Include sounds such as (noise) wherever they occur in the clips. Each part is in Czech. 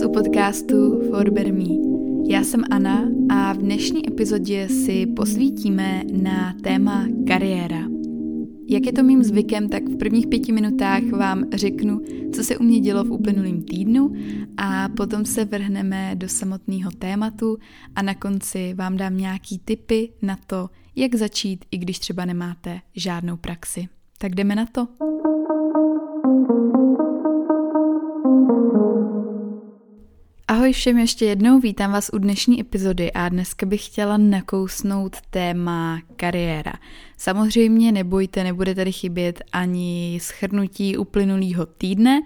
vás u podcastu For Me. Já jsem Anna a v dnešní epizodě si posvítíme na téma kariéra. Jak je to mým zvykem, tak v prvních pěti minutách vám řeknu, co se u mě dělo v uplynulém týdnu a potom se vrhneme do samotného tématu a na konci vám dám nějaký tipy na to, jak začít, i když třeba nemáte žádnou praxi. Tak jdeme na to. Ahoj všem ještě jednou, vítám vás u dnešní epizody a dneska bych chtěla nakousnout téma kariéra. Samozřejmě nebojte, nebude tady chybět ani schrnutí uplynulého týdne,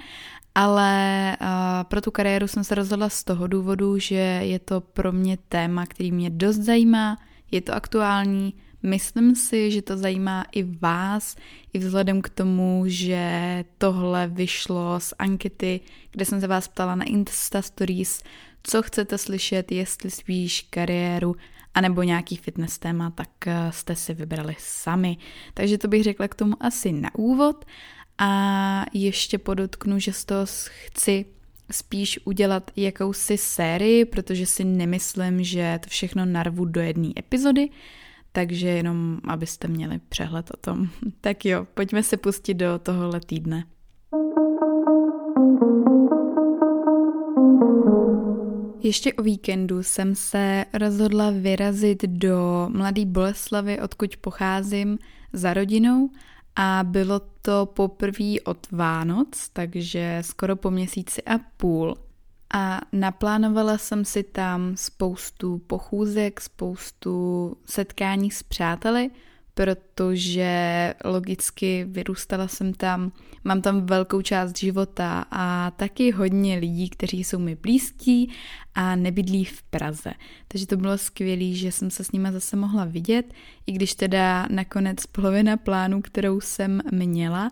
ale uh, pro tu kariéru jsem se rozhodla z toho důvodu, že je to pro mě téma, který mě dost zajímá, je to aktuální, Myslím si, že to zajímá i vás, i vzhledem k tomu, že tohle vyšlo z ankety, kde jsem se vás ptala na Insta Stories, co chcete slyšet, jestli spíš kariéru, anebo nějaký fitness téma, tak eh, jste si vybrali sami. Takže to bych řekla k tomu asi na úvod. A ještě podotknu, že z toho chci spíš udělat jakousi sérii, protože si nemyslím, že to všechno narvu do jedné epizody, takže jenom abyste měli přehled o tom. (laughs) Tak jo, pojďme se pustit do tohohle týdne. Ještě o víkendu jsem se rozhodla vyrazit do Mladé Boleslavy, odkud pocházím, za rodinou a bylo to poprvé od Vánoc, takže skoro po měsíci a půl a naplánovala jsem si tam spoustu pochůzek, spoustu setkání s přáteli, protože logicky vyrůstala jsem tam, mám tam velkou část života a taky hodně lidí, kteří jsou mi blízkí a nebydlí v Praze. Takže to bylo skvělé, že jsem se s nimi zase mohla vidět, i když teda nakonec polovina plánu, kterou jsem měla,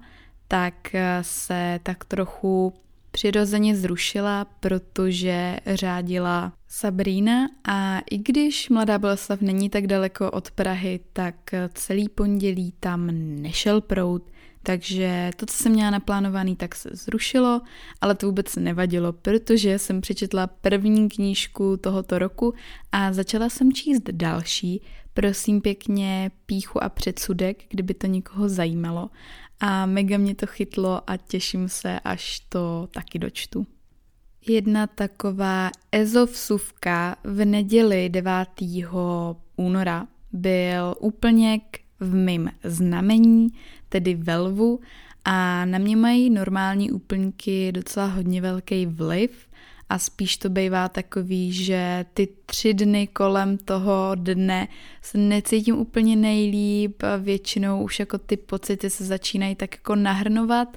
tak se tak trochu přirozeně zrušila, protože řádila Sabrina. A i když Mladá Boleslav není tak daleko od Prahy, tak celý pondělí tam nešel prout, takže to, co jsem měla naplánovaný, tak se zrušilo, ale to vůbec nevadilo, protože jsem přečetla první knížku tohoto roku a začala jsem číst další, prosím pěkně píchu a předsudek, kdyby to někoho zajímalo a mega mě to chytlo a těším se, až to taky dočtu. Jedna taková ezovsuvka v neděli 9. února byl úplněk v mým znamení, tedy velvu, a na mě mají normální úplňky docela hodně velký vliv a spíš to bývá takový, že ty tři dny kolem toho dne se necítím úplně nejlíp, většinou už jako ty pocity se začínají tak jako nahrnovat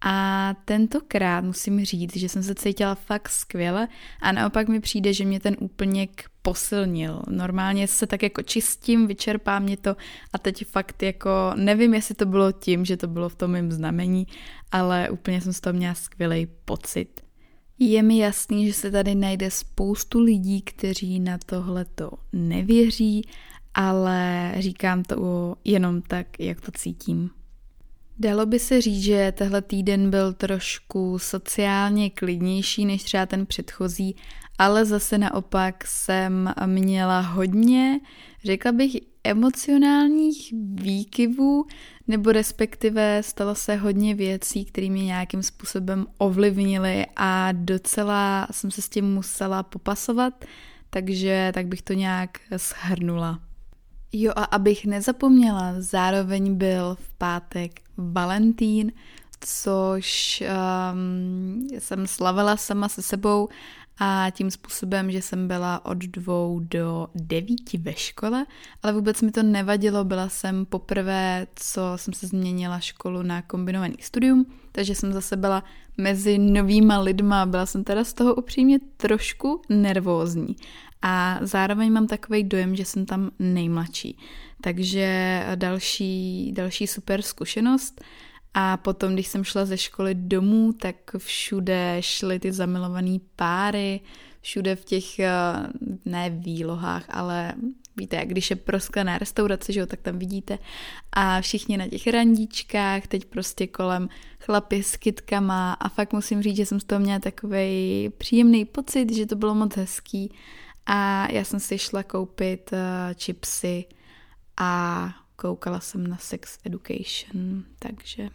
a tentokrát musím říct, že jsem se cítila fakt skvěle a naopak mi přijde, že mě ten úplněk posilnil. Normálně se tak jako čistím, vyčerpá mě to a teď fakt jako nevím, jestli to bylo tím, že to bylo v tom mém znamení, ale úplně jsem z toho měla skvělý pocit. Je mi jasný, že se tady najde spoustu lidí, kteří na tohleto nevěří, ale říkám to jenom tak, jak to cítím. Dalo by se říct, že tehle týden byl trošku sociálně klidnější než třeba ten předchozí, ale zase naopak jsem měla hodně, řekla bych, emocionálních výkyvů, nebo respektive stalo se hodně věcí, které mě nějakým způsobem ovlivnily a docela jsem se s tím musela popasovat, takže tak bych to nějak shrnula. Jo a abych nezapomněla, zároveň byl v pátek Valentín, což um, jsem slavila sama se sebou a tím způsobem, že jsem byla od dvou do devíti ve škole, ale vůbec mi to nevadilo, byla jsem poprvé, co jsem se změnila školu na kombinovaný studium, takže jsem zase byla mezi novýma lidma, byla jsem teda z toho upřímně trošku nervózní a zároveň mám takový dojem, že jsem tam nejmladší. Takže další, další super zkušenost. A potom, když jsem šla ze školy domů, tak všude šly ty zamilované páry, všude v těch, eh, ne výlohách, ale víte, jak když je prosklená restaurace, že jo, tak tam vidíte. A všichni na těch randíčkách, teď prostě kolem chlapy s kytkama a fakt musím říct, že jsem z toho měla takový příjemný pocit, že to bylo moc hezký. A já jsem si šla koupit uh, chipsy a koukala jsem na Sex Education, takže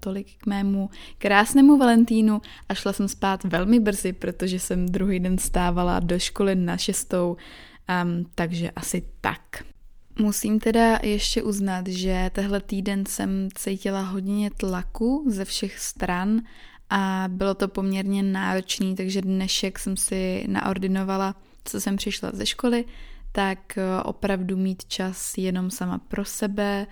tolik k mému krásnému Valentínu a šla jsem spát velmi brzy, protože jsem druhý den stávala do školy na šestou, um, takže asi tak. Musím teda ještě uznat, že tehle týden jsem cítila hodně tlaku ze všech stran a bylo to poměrně náročný, takže dnešek jsem si naordinovala, co jsem přišla ze školy, tak eh, opravdu mít čas jenom sama pro sebe,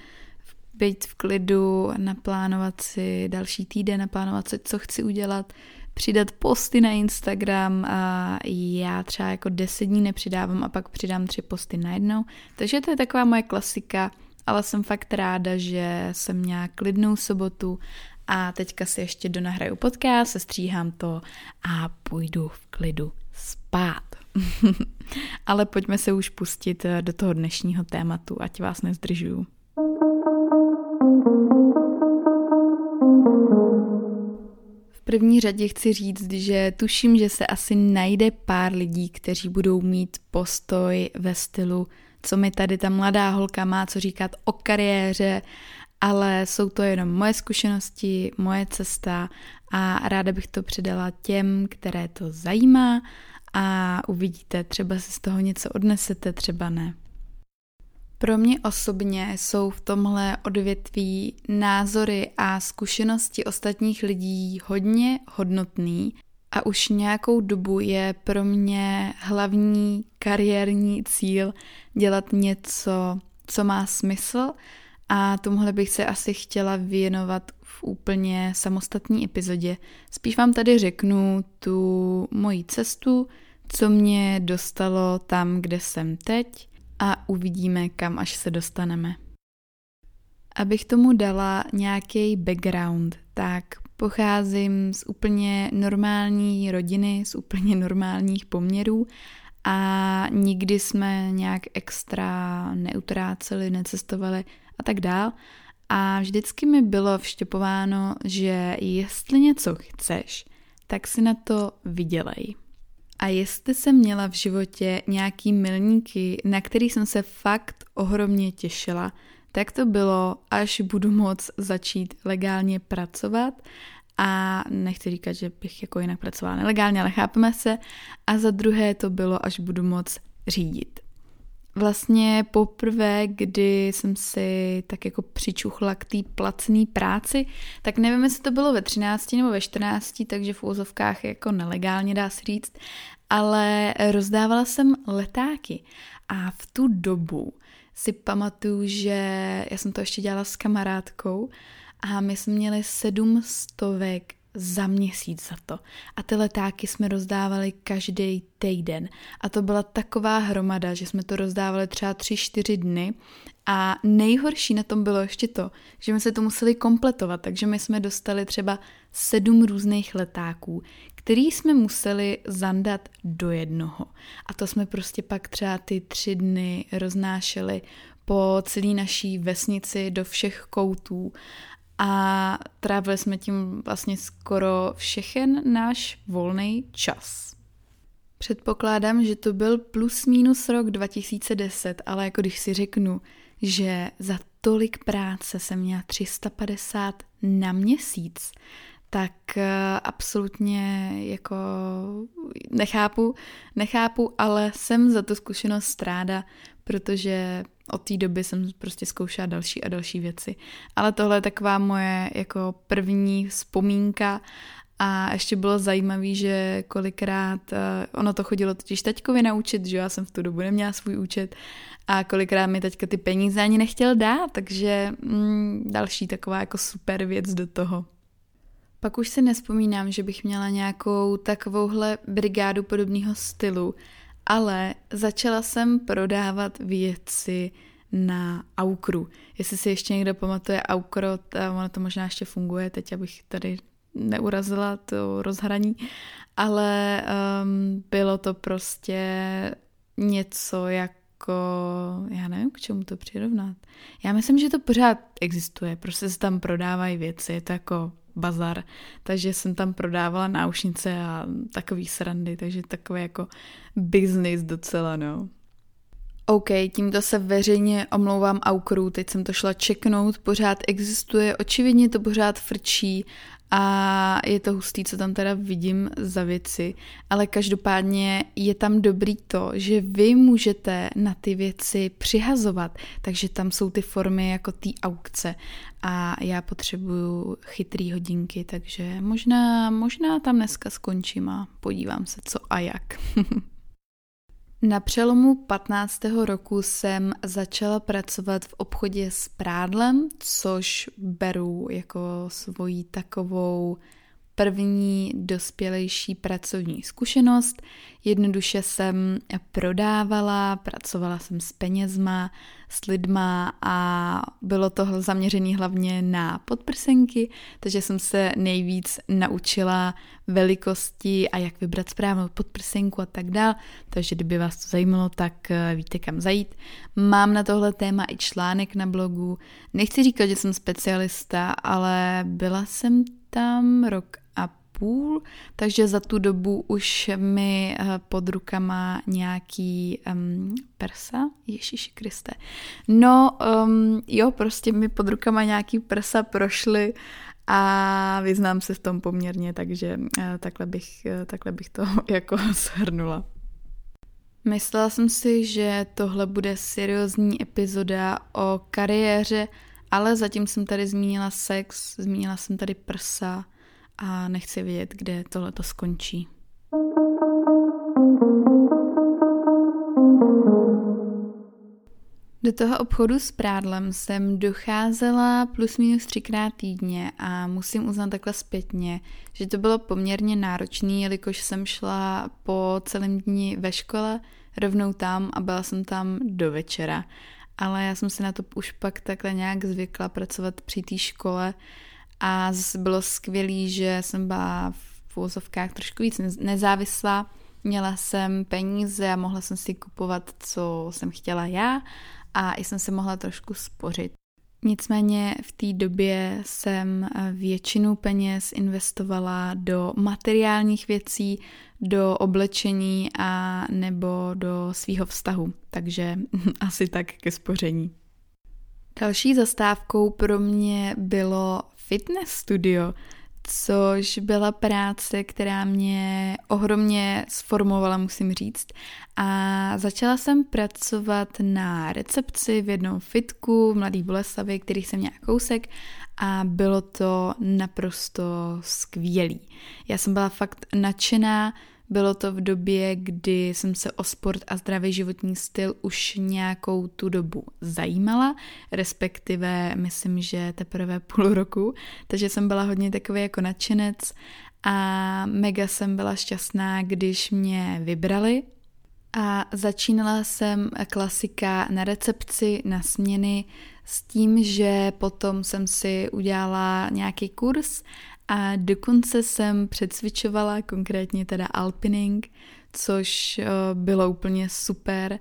být v klidu, naplánovat si další týden, naplánovat si, co chci udělat, přidat posty na Instagram a já třeba jako deset dní nepřidávám a pak přidám tři posty najednou. Takže to je taková moje klasika, ale jsem fakt ráda, že jsem měla klidnou sobotu a teďka si ještě donahraju podcast, sestříhám to a půjdu v klidu spát. (laughs) ale pojďme se už pustit do toho dnešního tématu, ať vás nezdržuju. V první řadě chci říct, že tuším, že se asi najde pár lidí, kteří budou mít postoj ve stylu, co mi tady ta mladá holka má co říkat o kariéře, ale jsou to jenom moje zkušenosti, moje cesta a ráda bych to předala těm, které to zajímá a uvidíte, třeba si z toho něco odnesete, třeba ne. Pro mě osobně jsou v tomhle odvětví názory a zkušenosti ostatních lidí hodně hodnotný a už nějakou dobu je pro mě hlavní kariérní cíl dělat něco, co má smysl a tomuhle bych se asi chtěla věnovat v úplně samostatní epizodě. Spíš vám tady řeknu tu moji cestu, co mě dostalo tam, kde jsem teď a uvidíme, kam až se dostaneme. Abych tomu dala nějaký background, tak pocházím z úplně normální rodiny, z úplně normálních poměrů a nikdy jsme nějak extra neutráceli, necestovali a tak dál. A vždycky mi bylo vštěpováno, že jestli něco chceš, tak si na to vydělej. A jestli jsem měla v životě nějaký milníky, na který jsem se fakt ohromně těšila, tak to bylo, až budu moc začít legálně pracovat a nechci říkat, že bych jako jinak pracovala nelegálně, ale chápeme se. A za druhé to bylo, až budu moc řídit. Vlastně poprvé, kdy jsem si tak jako přičuchla k té placené práci, tak nevím, jestli to bylo ve 13 nebo ve 14, takže v úzovkách jako nelegálně dá se říct, ale rozdávala jsem letáky. A v tu dobu si pamatuju, že já jsem to ještě dělala s kamarádkou a my jsme měli sedm stovek za měsíc za to. A ty letáky jsme rozdávali každý týden. A to byla taková hromada, že jsme to rozdávali třeba tři, čtyři dny. A nejhorší na tom bylo ještě to, že my se to museli kompletovat, takže my jsme dostali třeba sedm různých letáků, který jsme museli zandat do jednoho. A to jsme prostě pak třeba ty tři dny roznášeli po celé naší vesnici do všech koutů a trávili jsme tím vlastně skoro všechen náš volný čas. Předpokládám, že to byl plus minus rok 2010, ale jako když si řeknu, že za tolik práce jsem měla 350 na měsíc, tak eh, absolutně jako nechápu, nechápu, ale jsem za tu zkušenost stráda, protože od té doby jsem prostě zkoušela další a další věci. Ale tohle je taková moje jako první vzpomínka a ještě bylo zajímavé, že kolikrát, eh, ono to chodilo totiž taťkovi naučit, že já jsem v tu dobu neměla svůj účet a kolikrát mi teďka ty peníze ani nechtěl dát, takže mm, další taková jako super věc do toho. Pak už si nespomínám, že bych měla nějakou takovouhle brigádu podobného stylu, ale začala jsem prodávat věci na Aukru. Jestli si ještě někdo pamatuje Aukro, ono to možná ještě funguje, teď abych tady neurazila to rozhraní, ale um, bylo to prostě něco jako jako, já nevím, k čemu to přirovnat. Já myslím, že to pořád existuje, prostě se tam prodávají věci, je to jako bazar, takže jsem tam prodávala náušnice a takový srandy, takže takový jako business docela, no. OK, tímto se veřejně omlouvám Aukru, teď jsem to šla čeknout, pořád existuje, očividně to pořád frčí a je to hustý, co tam teda vidím za věci, ale každopádně je tam dobrý to, že vy můžete na ty věci přihazovat, takže tam jsou ty formy jako ty aukce a já potřebuju chytrý hodinky, takže možná, možná tam dneska skončím a podívám se co a jak. (laughs) Na přelomu 15. roku jsem začala pracovat v obchodě s prádlem, což beru jako svoji takovou první dospělejší pracovní zkušenost. Jednoduše jsem prodávala, pracovala jsem s penězma, s lidma a bylo to zaměřené hlavně na podprsenky, takže jsem se nejvíc naučila velikosti a jak vybrat správnou podprsenku a tak dál. Takže kdyby vás to zajímalo, tak eh, víte kam zajít. Mám na tohle téma i článek na blogu. Nechci říkat, že jsem specialista, ale byla jsem tam rok půl, takže za tu dobu už mi eh, pod rukama nějaký um, prsa, Ježíši Kriste. No, um, jo, prostě mi pod rukama nějaký prsa prošly a vyznám se v tom poměrně, takže uh, takhle, bych, uh, takhle bych to (laughs) jako shrnula. Myslela jsem si, že tohle bude seriózní epizoda o kariéře, ale zatím jsem tady zmínila sex, zmínila jsem tady prsa, a nechci vědět, kde tohle to skončí. Do toho obchodu s prádlem jsem docházela plus minus třikrát týdně a musím uznat takhle zpětně, že to bylo poměrně náročné, jelikož jsem šla po celém dní ve škole rovnou tam a byla jsem tam do večera. Ale já jsem si na to už pak takhle nějak zvykla pracovat při té škole a zase bylo skvělé, že jsem byla v úzovkách trošku víc nezávislá, měla jsem peníze a mohla jsem si kupovat, co jsem chtěla já a i jsem se mohla trošku spořit. Nicméně v té době jsem většinu peněz investovala do materiálních věcí, do oblečení a nebo do svého vztahu, takže (laughs) asi tak ke spoření. Další zastávkou pro mě bylo fitness studio, což byla práce, která mě ohromně sformovala, musím říct. A začala jsem pracovat na recepci v jednom fitku v Mladý Boleslavi, který jsem měla kousek a bylo to naprosto skvělý. Já jsem byla fakt nadšená, bylo to v době, kdy jsem se o sport a zdravý životní styl už nějakou tu dobu zajímala, respektive myslím, že teprve půl roku, takže jsem byla hodně takový jako nadšenec a mega jsem byla šťastná, když mě vybrali. A začínala jsem klasika na recepci, na směny, s tím, že potom jsem si udělala nějaký kurz a dokonce jsem předsvičovala konkrétně teda alpining, což eh, bylo úplně super.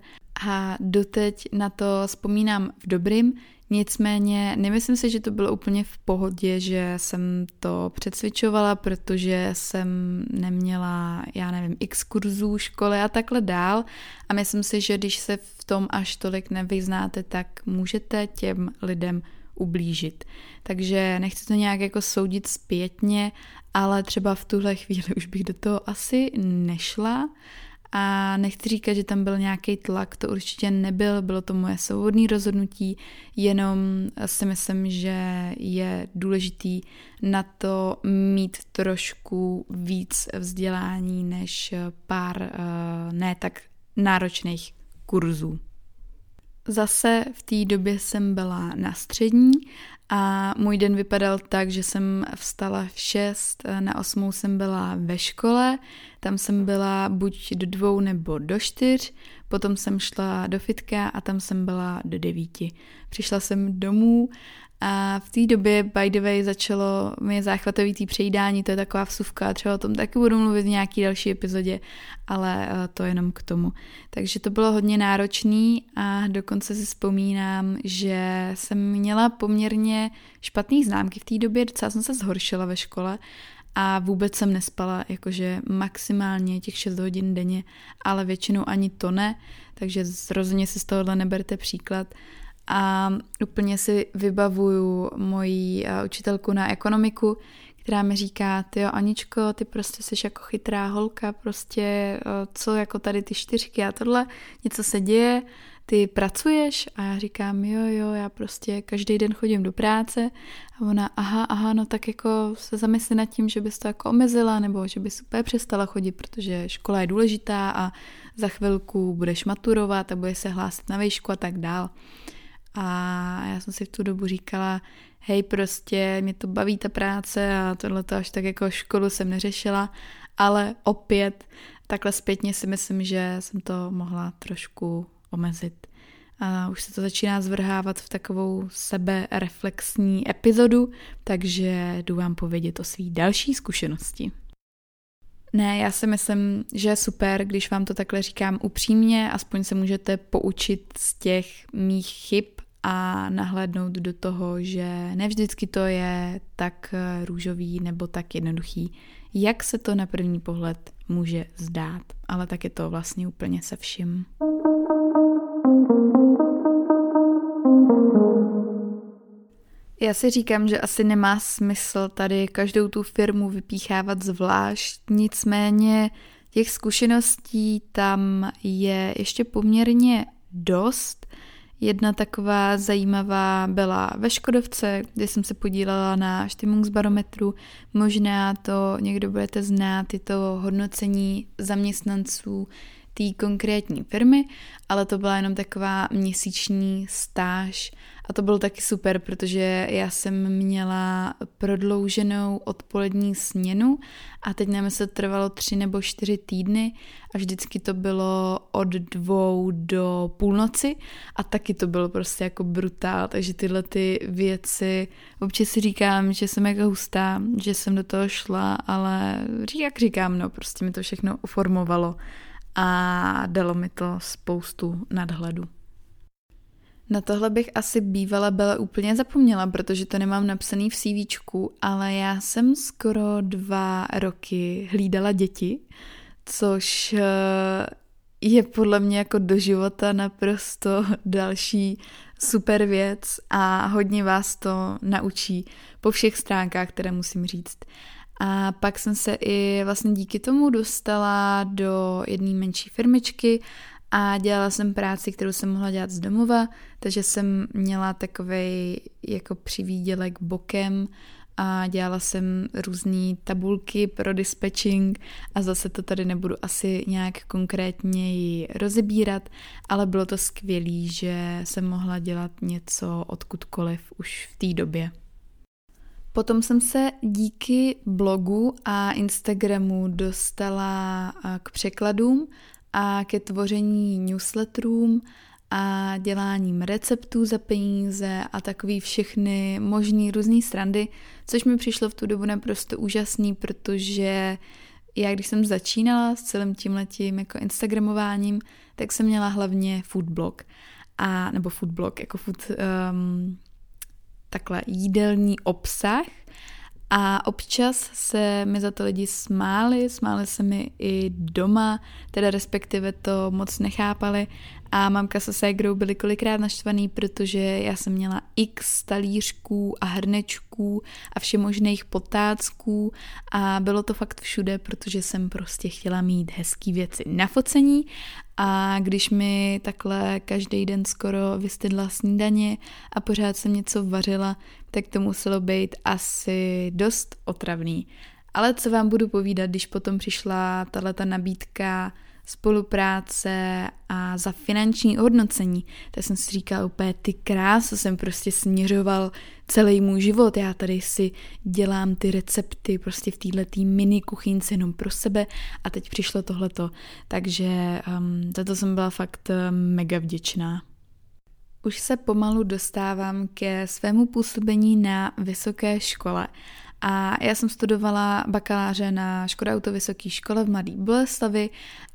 A doteď na to vzpomínám v dobrým, nicméně nemyslím si, že to bylo úplně v pohodě, že jsem to předsvičovala, protože jsem neměla, já nevím, x kurzů, školy a takhle dál. A myslím si, že když se v tom až tolik nevyznáte, tak můžete těm lidem ublížit. Takže nechci to nějak jako soudit zpětně, ale třeba v tuhle chvíli už bych do toho asi nešla a nechci říkat, že tam byl nějaký tlak, to určitě nebyl, bylo to moje svobodné rozhodnutí, jenom si myslím, že je důležitý na to mít trošku víc vzdělání než pár eh, ne tak náročných kurzů. Zase v té době jsem byla na střední a můj den vypadal tak, že jsem vstala v 6, na 8 jsem byla ve škole, tam jsem byla buď do dvou nebo do čtyř, potom jsem šla do fitka a tam jsem byla do devíti. Přišla jsem domů A v té době, by the way, začalo mi záchvatový tý přejídání, to je taková vsuvka, třeba o tom taky budu mluvit v nějaký další epizodě, ale eh, to jenom k tomu. Takže to bylo hodně náročný a dokonce si vzpomínám, že jsem měla poměrně špatný známky v té době, docela jsem se zhoršila ve škole a vůbec jsem nespala, jakože maximálně těch 6 hodin denně, ale většinou ani to ne, takže rozhodně si z tohohle neberte příklad. A úplně si vybavuju moji eh, učitelku na ekonomiku, která mi říká, ty jo Aničko, ty prostě jsi jako chytrá holka, prostě eh, co jako tady ty čtyřky a tohle, něco se děje, ty pracuješ? A já říkám, jo, jo, já prostě každý den chodím do práce. A ona, aha, aha, no tak jako se zamysli nad tím, že bys to jako omezila, nebo že bys úplně přestala chodit, protože škola je důležitá a za chvilku budeš maturovat a budeš se hlásit na výšku a tak dál. A já jsem si v tu dobu říkala, hej, prostě mě to baví ta práce a tohle to až tak jako školu jsem neřešila, ale opět takhle zpětně si myslím, že jsem to mohla trošku omezit. A už se to začíná zvrhávat v takovou sebereflexní epizodu, takže jdu vám povědět o svý další zkušenosti. Ne, já si myslím, že je super, když vám to takhle říkám upřímně, aspoň se můžete poučit z těch mých chyb a nahlédnout do toho, že ne vždycky to je tak růžový nebo tak jednoduchý, jak se to na první pohled může zdát, ale tak je to vlastně úplně se vším. Já si říkám, že asi nemá smysl tady každou tu firmu vypíchávat zvlášť, nicméně těch zkušeností tam je ještě poměrně dost. Jedna taková zajímavá byla ve Škodovce, kde jsem se podílela na Stimmungsbarometru. Možná to někdo budete znát, je to hodnocení zaměstnanců té konkrétní firmy, ale to byla jenom taková měsíční stáž a to bylo taky super, protože já jsem měla prodlouženou odpolední směnu a teď nám se trvalo tři nebo čtyři týdny a vždycky to bylo od dvou do půlnoci a taky to bylo prostě jako brutál, takže tyhle ty věci, občas si říkám, že jsem jako hustá, že jsem do toho šla, ale jak říkám, no prostě mi to všechno uformovalo a dalo mi to spoustu nadhledu. Na tohle bych asi bývala byla úplně zapomněla, protože to nemám napsaný v CV, ale já jsem skoro dva roky hlídala děti, což eh, je podle mě jako do života naprosto (laughs) další super věc a hodně vás to naučí po všech stránkách, které musím říct. A pak jsem se i vlastně díky tomu dostala do jedné menší firmičky a dělala jsem práci, kterou jsem mohla dělat z domova, takže jsem měla takový jako přivídělek bokem a dělala jsem různé tabulky pro dispatching a zase to tady nebudu asi nějak konkrétně rozebírat, ale bylo to skvělé, že jsem mohla dělat něco odkudkoliv už v té době. Potom jsem se díky blogu a Instagramu dostala k překladům a ke tvoření newsletterům a děláním receptů za peníze a takový všechny možný různý strandy, což mi přišlo v tu dobu naprosto úžasný, protože já když jsem začínala s celým tímhletím jako instagramováním, tak jsem měla hlavně foodblog a nebo foodblog jako food um, takhle jídelní obsah a občas se mi za to lidi smáli, smáli se mi i doma, teda respektive to moc nechápali. A mamka se ségrou byli kolikrát naštvaný, protože já jsem měla x talířků a hrnečků a všemožných potácků. A bylo to fakt všude, protože jsem prostě chtěla mít hezký věci na focení a když mi takhle každý den skoro vystydla snídaně a pořád jsem něco vařila, tak to muselo být asi dost otravný. Ale co vám budu povídat, když potom přišla tato nabídka spolupráce a za finanční hodnocení, tak jsem si říkal úplně ty krásy, jsem prostě směřoval celý můj život, já tady si dělám ty recepty prostě v této mini kuchynce jenom pro sebe a teď přišlo tohleto, takže um, za to jsem byla fakt um, mega vděčná. Už se pomalu dostávám ke svému působení na vysoké škole. A já jsem studovala bakaláře na Škoda Auto Vysoké škole v Mladé Boleslavi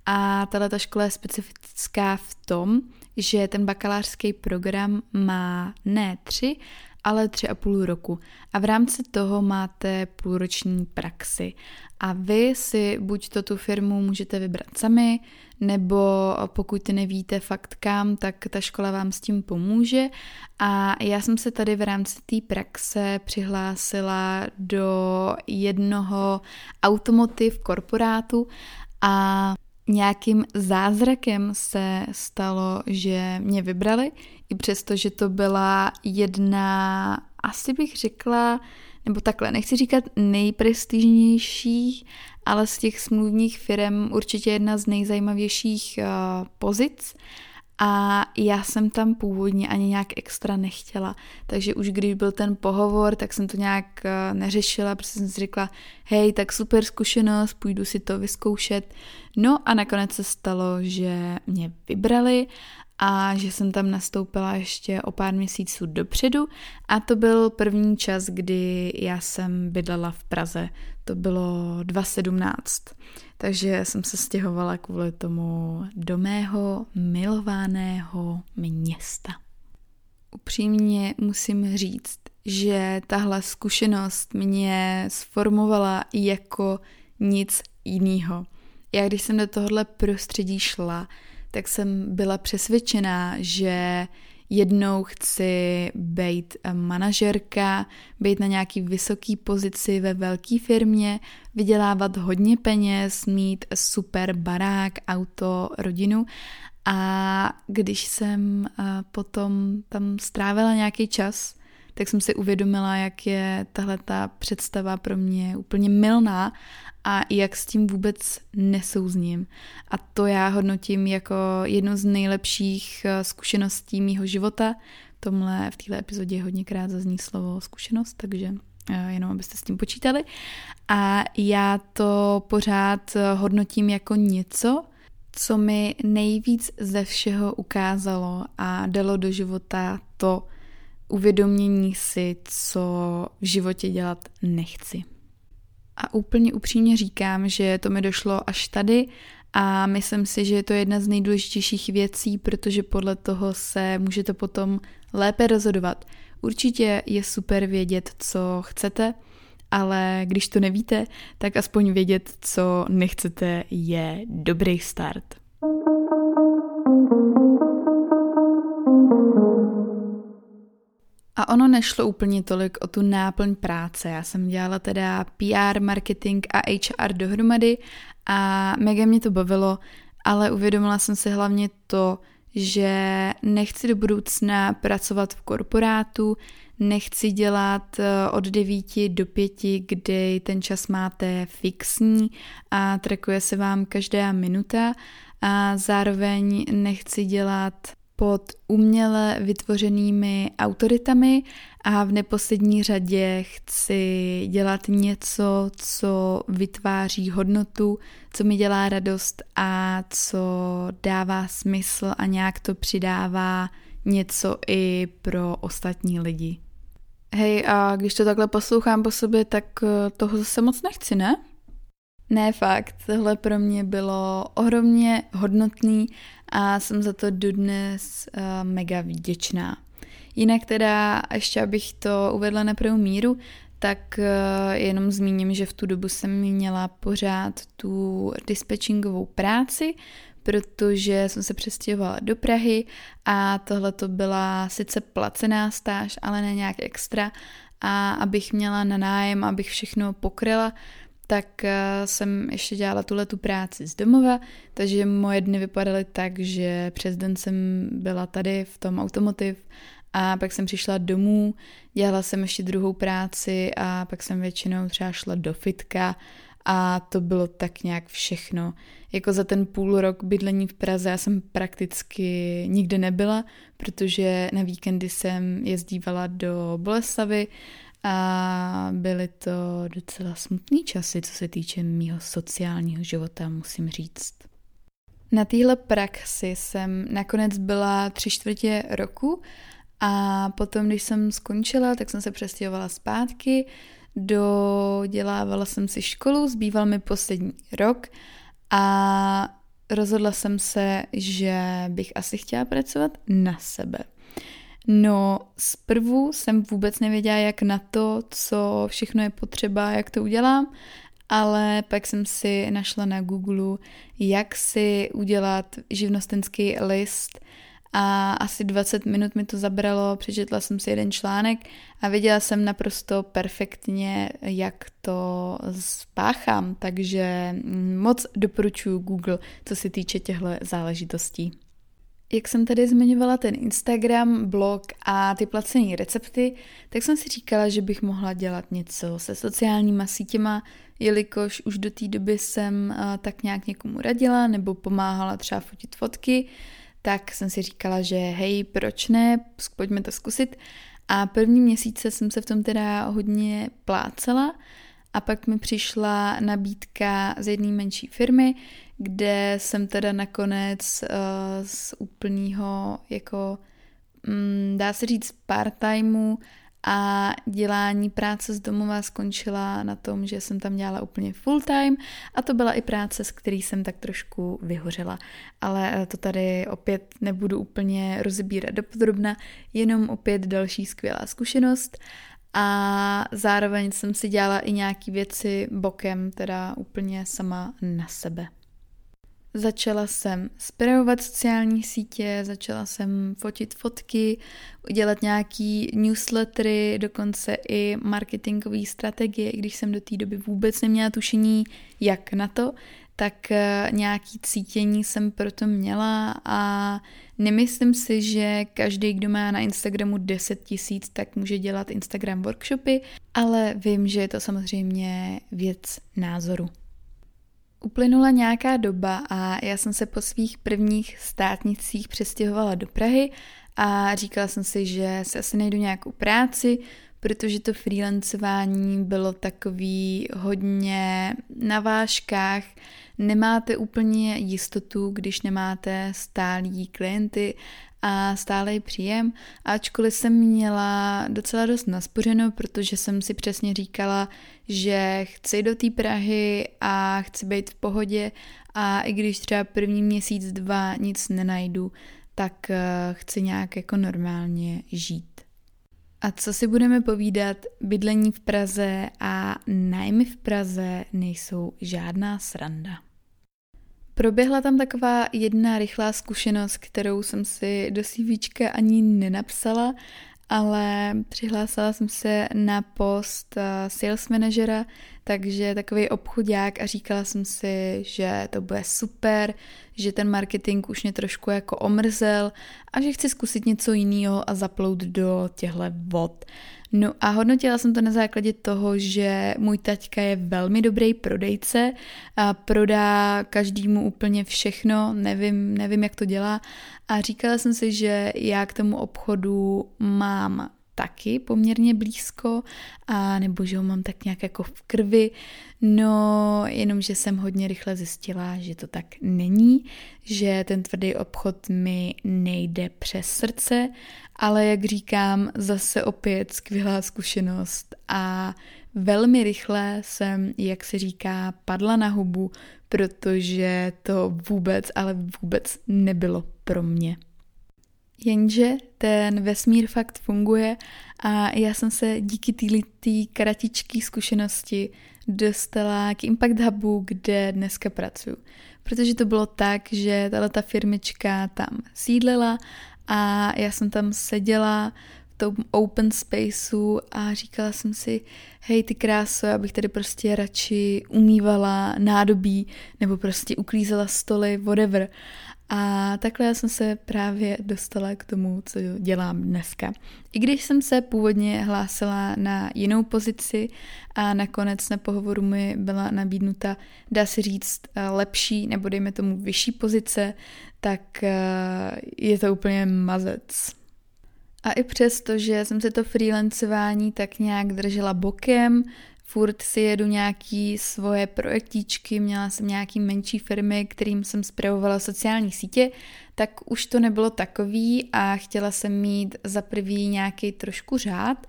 a tato škola je specifická v tom, že ten bakalářský program má ne tři, ale tři a půl roku. A v rámci toho máte půlroční praxi. A vy si buď to tu firmu můžete vybrat sami, nebo pokud nevíte fakt kam, tak ta škola vám s tím pomůže. A já jsem se tady v rámci té praxe přihlásila do jednoho automotiv korporátu a nějakým zázrakem se stalo, že mě vybrali, i přesto, že to byla jedna, asi bych řekla, nebo takhle, nechci říkat nejprestižnějších, ale z těch smluvních firm určitě jedna z nejzajímavějších uh, pozic. A já jsem tam původně ani nějak extra nechtěla. Takže už když byl ten pohovor, tak jsem to nějak uh, neřešila, protože jsem si řekla, hej, tak super zkušenost, půjdu si to vyzkoušet. No a nakonec se stalo, že mě vybrali a že jsem tam nastoupila ještě o pár měsíců dopředu a to byl první čas, kdy já jsem bydlela v Praze. To bylo 2017. Takže jsem se stěhovala kvůli tomu do mého milovaného města. Upřímně musím říct, že tahle zkušenost mě sformovala jako nic jiného. Já když jsem do tohohle prostředí šla, tak jsem byla přesvědčená, že jednou chci být manažerka, být na nějaký vysoký pozici ve velké firmě, vydělávat hodně peněz, mít super barák, auto, rodinu. A když jsem eh, potom tam strávila nějaký čas, tak jsem si uvědomila, jak je tahle ta představa pro mě úplně milná a jak s tím vůbec nesouzním. A to já hodnotím jako jednu z nejlepších eh, zkušeností mýho života. Tomhle v této epizodě hodněkrát zazní slovo zkušenost, takže eh, jenom abyste s tím počítali. A já to pořád eh, hodnotím jako něco, co mi nejvíc ze všeho ukázalo a dalo do života to uvědomění si, co v životě dělat nechci. A úplně upřímně říkám, že to mi došlo až tady a myslím si, že je to jedna z nejdůležitějších věcí, protože podle toho se můžete potom lépe rozhodovat. Určitě je super vědět, co chcete, ale když to nevíte, tak aspoň vědět, co nechcete, je dobrý start. A ono nešlo úplně tolik o tu náplň práce. Já jsem dělala teda PR, marketing a HR dohromady a mega mě to bavilo, ale uvědomila jsem si hlavně to, že nechci do budoucna pracovat v korporátu, nechci dělat eh, od 9 do 5, kdy ten čas máte fixní a trekuje se vám každá minuta a zároveň nechci dělat pod uměle vytvořenými autoritami a v neposlední řadě chci dělat něco, co vytváří hodnotu, co mi dělá radost a co dává smysl a nějak to přidává něco i pro ostatní lidi. Hej, a když to takhle poslouchám po sobě, tak eh, toho zase moc nechci, ne? Ne, fakt, tohle pro mě bylo ohromně hodnotný a jsem za to dodnes uh, mega vděčná. Jinak teda, ještě abych to uvedla na prvou míru, tak uh, jenom zmíním, že v tu dobu jsem měla pořád tu dispečingovou práci, protože jsem se přestěhovala do Prahy a tohle to byla sice placená stáž, ale ne nějak extra a abych měla na nájem, abych všechno pokryla, tak eh, jsem ještě dělala tuhle tu práci z domova, takže moje dny vypadaly tak, že přes den jsem byla tady v tom automotiv a pak jsem přišla domů, dělala jsem ještě druhou práci a pak jsem většinou třeba šla do fitka a to bylo tak nějak všechno. Jako za ten půl rok bydlení v Praze já jsem prakticky nikde nebyla, protože na víkendy jsem jezdívala do Boleslavy a byly to docela smutné časy, co se týče mýho sociálního života, musím říct. Na téhle praxi jsem nakonec byla tři čtvrtě roku a potom, když jsem skončila, tak jsem se přestěhovala zpátky, dodělávala jsem si školu, zbýval mi poslední rok a rozhodla jsem se, že bych asi chtěla pracovat na sebe. No, zprvu jsem vůbec nevěděla, jak na to, co všechno je potřeba, jak to udělám, ale pak jsem si našla na Google, jak si udělat živnostenský list a asi 20 minut mi to zabralo, přečetla jsem si jeden článek a viděla jsem naprosto perfektně, jak to spáchám, takže moc doporučuji Google, co se týče těchto záležitostí. Jak jsem tady zmiňovala ten Instagram, blog a ty placené recepty, tak jsem si říkala, že bych mohla dělat něco se sociálníma sítěma, jelikož už do té doby jsem tak nějak někomu radila nebo pomáhala třeba fotit fotky, tak jsem si říkala, že hej, proč ne, pojďme to zkusit. A první měsíce jsem se v tom teda hodně plácela a pak mi přišla nabídka z jedné menší firmy, kde jsem teda nakonec uh, z úplného jako mm, dá se říct part-timeu a dělání práce z domova skončila na tom, že jsem tam dělala úplně full time a to byla i práce, s který jsem tak trošku vyhořela. Ale eh, to tady opět nebudu úplně rozebírat dopodrobna, jenom opět další skvělá zkušenost a zároveň jsem si dělala i nějaký věci bokem, teda úplně sama na sebe. Začala jsem spravovat sociální sítě, začala jsem fotit fotky, dělat nějaký newslettery, dokonce i marketingové strategie, i když jsem do té doby vůbec neměla tušení, jak na to, tak eh, nějaký cítění jsem proto měla a nemyslím si, že každý, kdo má na Instagramu 10 tisíc, tak může dělat Instagram workshopy, ale vím, že je to samozřejmě věc názoru. Uplynula nějaká doba a já jsem se po svých prvních státnicích přestěhovala do Prahy a říkala jsem si, že se asi najdu nějakou práci, protože to freelancování bylo takový hodně na vážkách, nemáte úplně jistotu, když nemáte stálí klienty a stálý příjem, ačkoliv jsem měla docela dost naspořeno, protože jsem si přesně říkala, že chci do té Prahy a chci být v pohodě. A i když třeba první měsíc, dva nic nenajdu, tak eh, chci nějak jako normálně žít. A co si budeme povídat, bydlení v Praze a nájmy v Praze nejsou žádná sranda. Proběhla tam taková jedna rychlá zkušenost, kterou jsem si do CV ani nenapsala, ale přihlásila jsem se na post eh, sales managera, takže takový obchodák a říkala jsem si, že to bude super, že ten marketing už mě trošku jako omrzel a že chci zkusit něco jiného a zaplout do těchto vod. No a hodnotila jsem to na základě toho, že můj taťka je velmi dobrý prodejce a prodá každému úplně všechno, nevím, nevím, jak to dělá. A říkala jsem si, že já k tomu obchodu mám taky poměrně blízko, a nebo že ho mám tak nějak jako v krvi, no jenomže jsem hodně rychle zjistila, že to tak není, že ten tvrdý obchod mi nejde přes srdce, ale jak říkám, zase opět skvělá zkušenost a velmi rychle jsem, jak se říká, padla na hubu, protože to vůbec, ale vůbec nebylo pro mě. Jenže ten vesmír fakt funguje a já jsem se díky této kratičké zkušenosti dostala k Impact Hubu, kde dneska pracuji. Protože to bylo tak, že ta firmička tam sídlila a já jsem tam seděla v tom open spaceu a říkala jsem si, hej ty kráso, já bych tady prostě radši umývala nádobí nebo prostě uklízela stoly, whatever. A takhle já jsem se právě dostala k tomu, co dělám dneska. I když jsem se původně hlásila na jinou pozici a nakonec na pohovoru mi byla nabídnuta, dá se říct, lepší nebo dejme tomu vyšší pozice, tak eh, je to úplně mazec. A i přesto, že jsem se to freelancování tak nějak držela bokem, furt si jedu nějaký svoje projektíčky, měla jsem nějaký menší firmy, kterým jsem zpravovala sociální sítě, tak už to nebylo takový a chtěla jsem mít za prvý nějaký trošku řád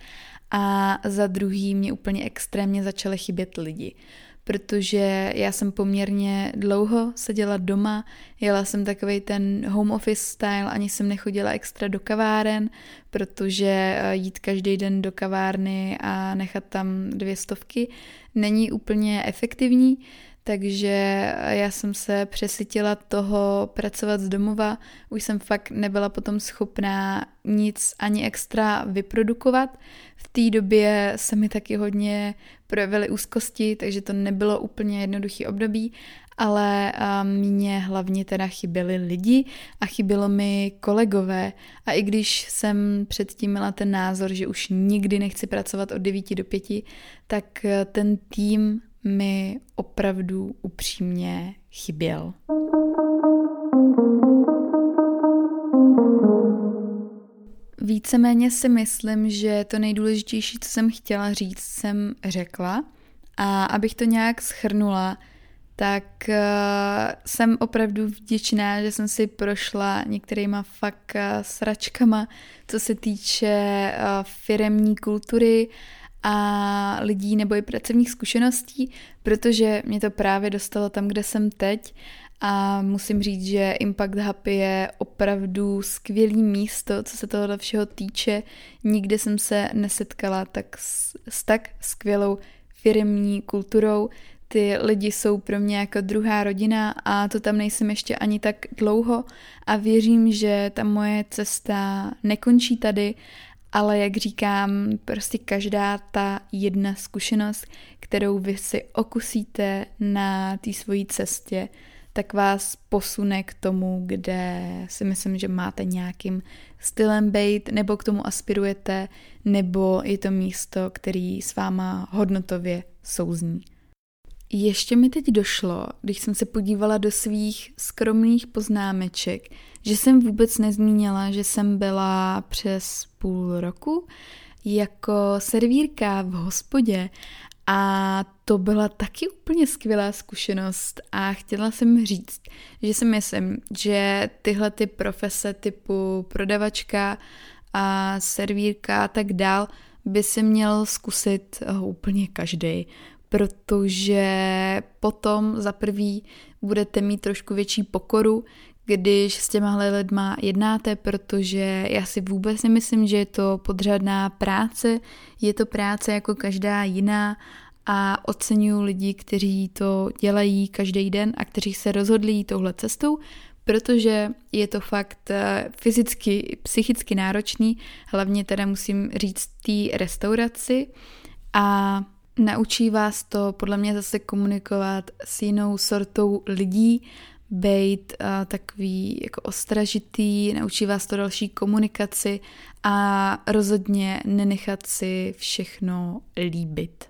a za druhý mě úplně extrémně začaly chybět lidi protože já jsem poměrně dlouho seděla doma, jela jsem takový ten home office style, ani jsem nechodila extra do kaváren, protože eh, jít každý den do kavárny a nechat tam dvě stovky není úplně efektivní, takže já jsem se přesytila toho pracovat z domova, už jsem fakt nebyla potom schopná nic ani extra vyprodukovat. V té době se mi taky hodně projevily úzkosti, takže to nebylo úplně jednoduchý období, ale mě hlavně teda chyběli lidi a chybělo mi kolegové. A i když jsem předtím měla ten názor, že už nikdy nechci pracovat od 9 do 5, tak ten tým mi opravdu upřímně chyběl. Víceméně si myslím, že to nejdůležitější, co jsem chtěla říct, jsem řekla. A abych to nějak schrnula, tak uh, jsem opravdu vděčná, že jsem si prošla některýma fakt uh, sračkama, co se týče uh, firemní kultury a lidí nebo i pracovních zkušeností, protože mě to právě dostalo tam, kde jsem teď a musím říct, že Impact Hub je opravdu skvělý místo, co se tohoto všeho týče. Nikdy jsem se nesetkala tak s, s tak skvělou firmní kulturou. Ty lidi jsou pro mě jako druhá rodina a to tam nejsem ještě ani tak dlouho a věřím, že ta moje cesta nekončí tady ale jak říkám, prostě každá ta jedna zkušenost, kterou vy si okusíte na té svojí cestě, tak vás posune k tomu, kde si myslím, že máte nějakým stylem být, nebo k tomu aspirujete, nebo je to místo, který s váma hodnotově souzní. Ještě mi teď došlo, když jsem se podívala do svých skromných poznámeček, že jsem vůbec nezmínila, že jsem byla přes půl roku jako servírka v hospodě a to byla taky úplně skvělá zkušenost a chtěla jsem říct, že si myslím, že tyhle ty profese typu prodavačka a servírka a tak dál by si měl zkusit úplně každý, protože potom za prvý budete mít trošku větší pokoru, když s těmahle lidma jednáte, protože já si vůbec nemyslím, že je to podřadná práce, je to práce jako každá jiná a oceňuji lidi, kteří to dělají každý den a kteří se rozhodli touhle cestou, protože je to fakt eh, fyzicky, psychicky náročný, hlavně teda musím říct té restauraci. A Naučí vás to podle mě zase komunikovat s jinou sortou lidí, být uh, takový jako ostražitý, naučí vás to další komunikaci a rozhodně nenechat si všechno líbit.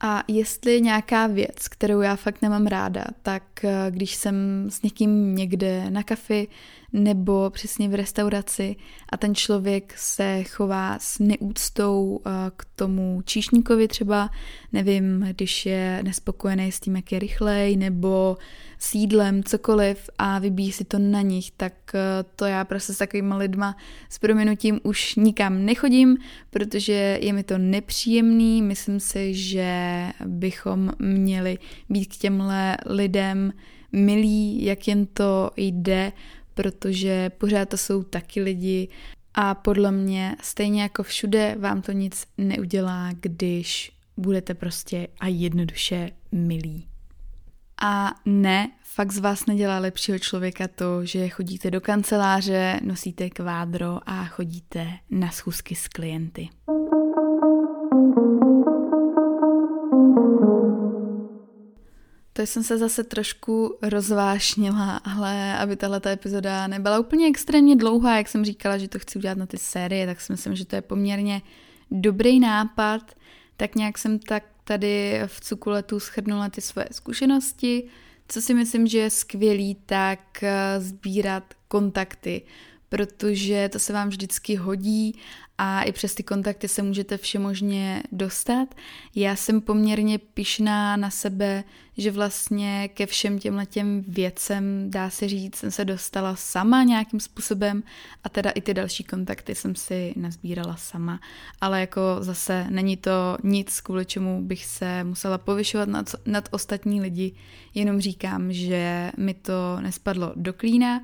A jestli nějaká věc, kterou já fakt nemám ráda, tak když jsem s někým někde na kafi nebo přesně v restauraci a ten člověk se chová s neúctou eh, k tomu číšníkovi třeba, nevím, když je nespokojený s tím, jak je rychlej, nebo s jídlem, cokoliv a vybíjí si to na nich, tak eh, to já prostě s takovými lidma s proměnutím už nikam nechodím, protože je mi to nepříjemný, myslím si, že bychom měli být k těmhle lidem milí, jak jen to jde, protože pořád to jsou taky lidi a podle mě stejně jako všude vám to nic neudělá, když budete prostě a jednoduše milí. A ne, fakt z vás nedělá lepšího člověka to, že chodíte do kanceláře, nosíte kvádro a chodíte na schůzky s klienty. To jsem se zase trošku rozvášnila, ale aby tahle epizoda nebyla úplně extrémně dlouhá, jak jsem říkala, že to chci udělat na ty série, tak si myslím, že to je poměrně dobrý nápad. Tak nějak jsem tak tady v Cukuletu schrnula ty svoje zkušenosti. Co si myslím, že je skvělý, tak eh, sbírat kontakty, protože to se vám vždycky hodí a i přes ty kontakty se můžete všemožně dostat. Já jsem poměrně pišná na sebe, že vlastně ke všem těmhle těm věcem, dá se říct, jsem se dostala sama nějakým způsobem a teda i ty další kontakty jsem si nazbírala sama. Ale jako zase není to nic, kvůli čemu bych se musela povyšovat nad, nad ostatní lidi, jenom říkám, že mi to nespadlo do klína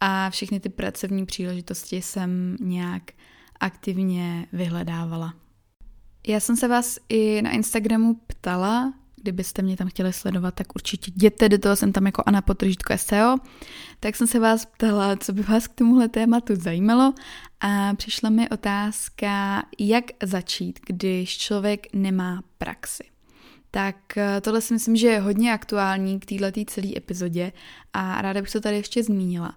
a všechny ty pracovní příležitosti jsem nějak aktivně vyhledávala. Já jsem se vás i na Instagramu ptala, kdybyste mě tam chtěli sledovat, tak určitě jděte do toho, jsem tam jako Anna Potržitko SEO. Tak jsem se vás ptala, co by vás k tomuhle tématu zajímalo a přišla mi otázka, jak začít, když člověk nemá praxi. Tak eh, tohle si myslím, že je hodně aktuální k této celé epizodě a ráda bych to tady ještě zmínila.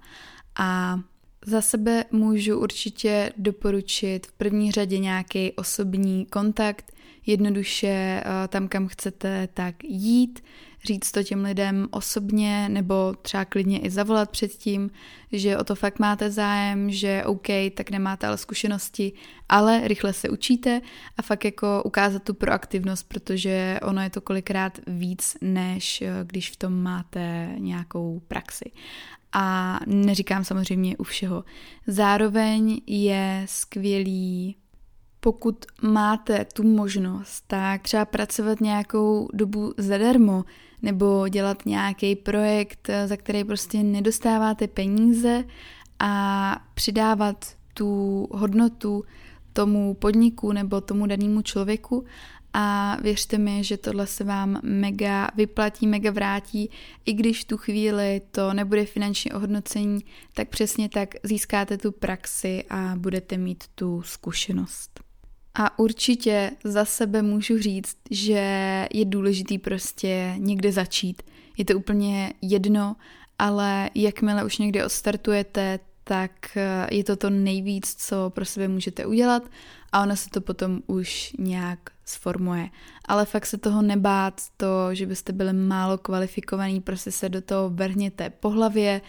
A za sebe můžu určitě doporučit v první řadě nějaký osobní kontakt, jednoduše eh, tam, kam chcete, tak jít, říct to těm lidem osobně nebo třeba klidně i zavolat předtím, že o to fakt máte zájem, že OK, tak nemáte ale zkušenosti, ale rychle se učíte a fakt jako ukázat tu proaktivnost, protože ono je to kolikrát víc, než eh, když v tom máte nějakou praxi a neříkám samozřejmě u všeho. Zároveň je skvělý, pokud máte tu možnost, tak třeba pracovat nějakou dobu zadarmo nebo dělat nějaký projekt, za který prostě nedostáváte peníze a přidávat tu hodnotu tomu podniku nebo tomu danému člověku a věřte mi, že tohle se vám mega vyplatí, mega vrátí, i když tu chvíli to nebude finanční ohodnocení, tak přesně tak získáte tu praxi a budete mít tu zkušenost. A určitě za sebe můžu říct, že je důležitý prostě někde začít. Je to úplně jedno, ale jakmile už někde odstartujete, tak je to to nejvíc, co pro sebe můžete udělat a ono se to potom už nějak sformuje. Ale fakt se toho nebát, to, že byste byli málo kvalifikovaný, prostě se do toho vrhněte po hlavě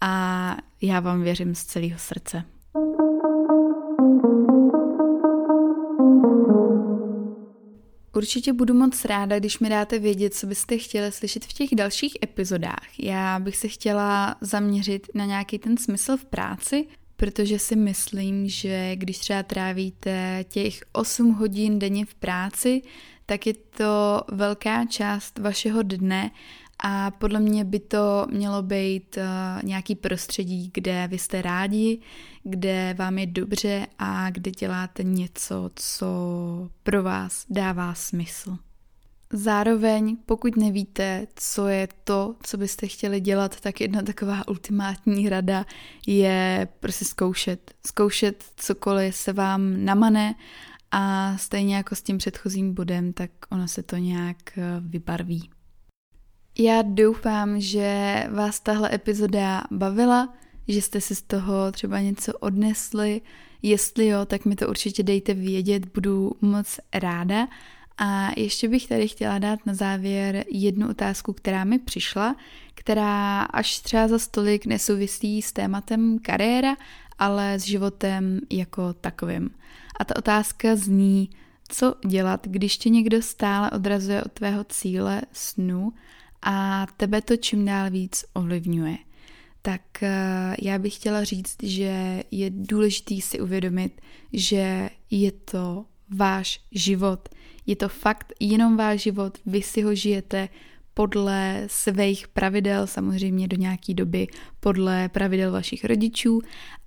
a já vám věřím z celého srdce. Určitě budu moc ráda, když mi dáte vědět, co byste chtěli slyšet v těch dalších epizodách. Já bych se chtěla zaměřit na nějaký ten smysl v práci, protože si myslím, že když třeba trávíte těch 8 hodin denně v práci, tak je to velká část vašeho dne a podle mě by to mělo být uh, nějaký prostředí, kde vy jste rádi, kde vám je dobře a kde děláte něco, co pro vás dává smysl. Zároveň, pokud nevíte, co je to, co byste chtěli dělat, tak jedna taková ultimátní rada je prostě zkoušet. Zkoušet cokoliv se vám namane a stejně jako s tím předchozím bodem, tak ono se to nějak eh, vybarví. Já doufám, že vás tahle epizoda bavila, že jste si z toho třeba něco odnesli. Jestli jo, tak mi to určitě dejte vědět, budu moc ráda. A ještě bych tady chtěla dát na závěr jednu otázku, která mi přišla, která až třeba za stolik nesouvisí s tématem kariéra, ale s životem jako takovým. A ta otázka zní, co dělat, když tě někdo stále odrazuje od tvého cíle snu a tebe to čím dál víc ovlivňuje. Tak eh, já bych chtěla říct, že je důležité si uvědomit, že je to váš život. Je to fakt jenom váš život, vy si ho žijete podle svých pravidel, samozřejmě do nějaké doby podle pravidel vašich rodičů,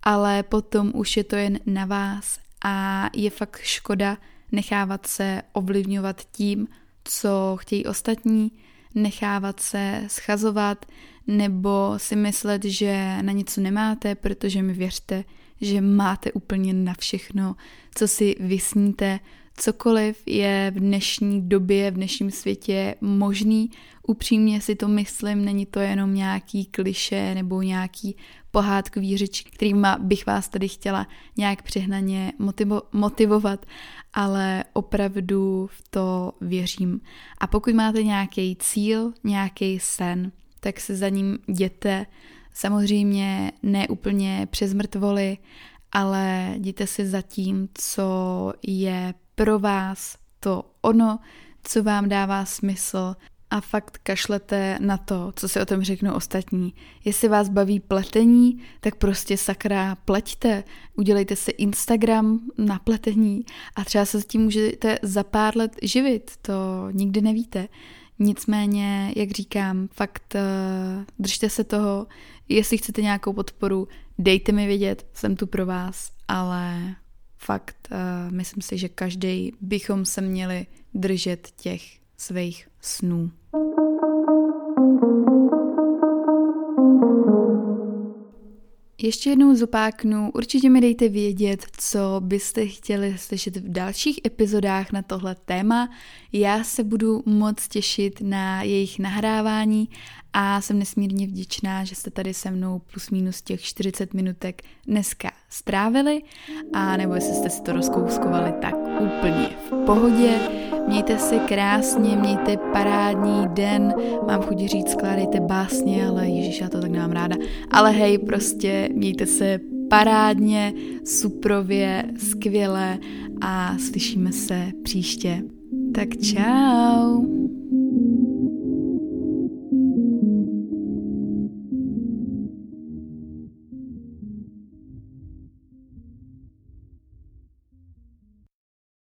ale potom už je to jen na vás a je fakt škoda nechávat se ovlivňovat tím, co chtějí ostatní, nechávat se schazovat nebo si myslet, že na něco nemáte, protože mi věřte, že máte úplně na všechno, co si vysníte, cokoliv je v dnešní době, v dnešním světě možný. Upřímně si to myslím, není to jenom nějaký kliše nebo nějaký pohádkový řeč, kterýma bych vás tady chtěla nějak přehnaně motivo- motivovat, ale opravdu v to věřím. A pokud máte nějaký cíl, nějaký sen, tak se za ním jděte, Samozřejmě ne úplně přes mrtvoly, ale jděte si za tím, co je pro vás to ono, co vám dává smysl a fakt kašlete na to, co si o tom řeknou ostatní. Jestli vás baví pletení, tak prostě sakra pleťte, udělejte si Instagram na pletení a třeba se s tím můžete za pár let živit, to nikdy nevíte. Nicméně, jak říkám, fakt uh, držte se toho, jestli chcete nějakou podporu, dejte mi vědět, jsem tu pro vás, ale fakt uh, myslím si, že každý bychom se měli držet těch svých snů. Ještě jednou zopáknu, určitě mi dejte vědět, co byste chtěli slyšet v dalších epizodách na tohle téma. Já se budu moc těšit na jejich nahrávání a jsem nesmírně vděčná, že jste tady se mnou plus minus těch 40 minutek dneska strávili a nebo jestli jste si to rozkouskovali tak úplně v pohodě. Mějte se krásně, mějte parádní den, mám chuť říct, skládejte básně, ale ježíš, já to tak nemám ráda. Ale hej, prostě mějte se parádně, suprově, skvěle a slyšíme se příště. Tak čau!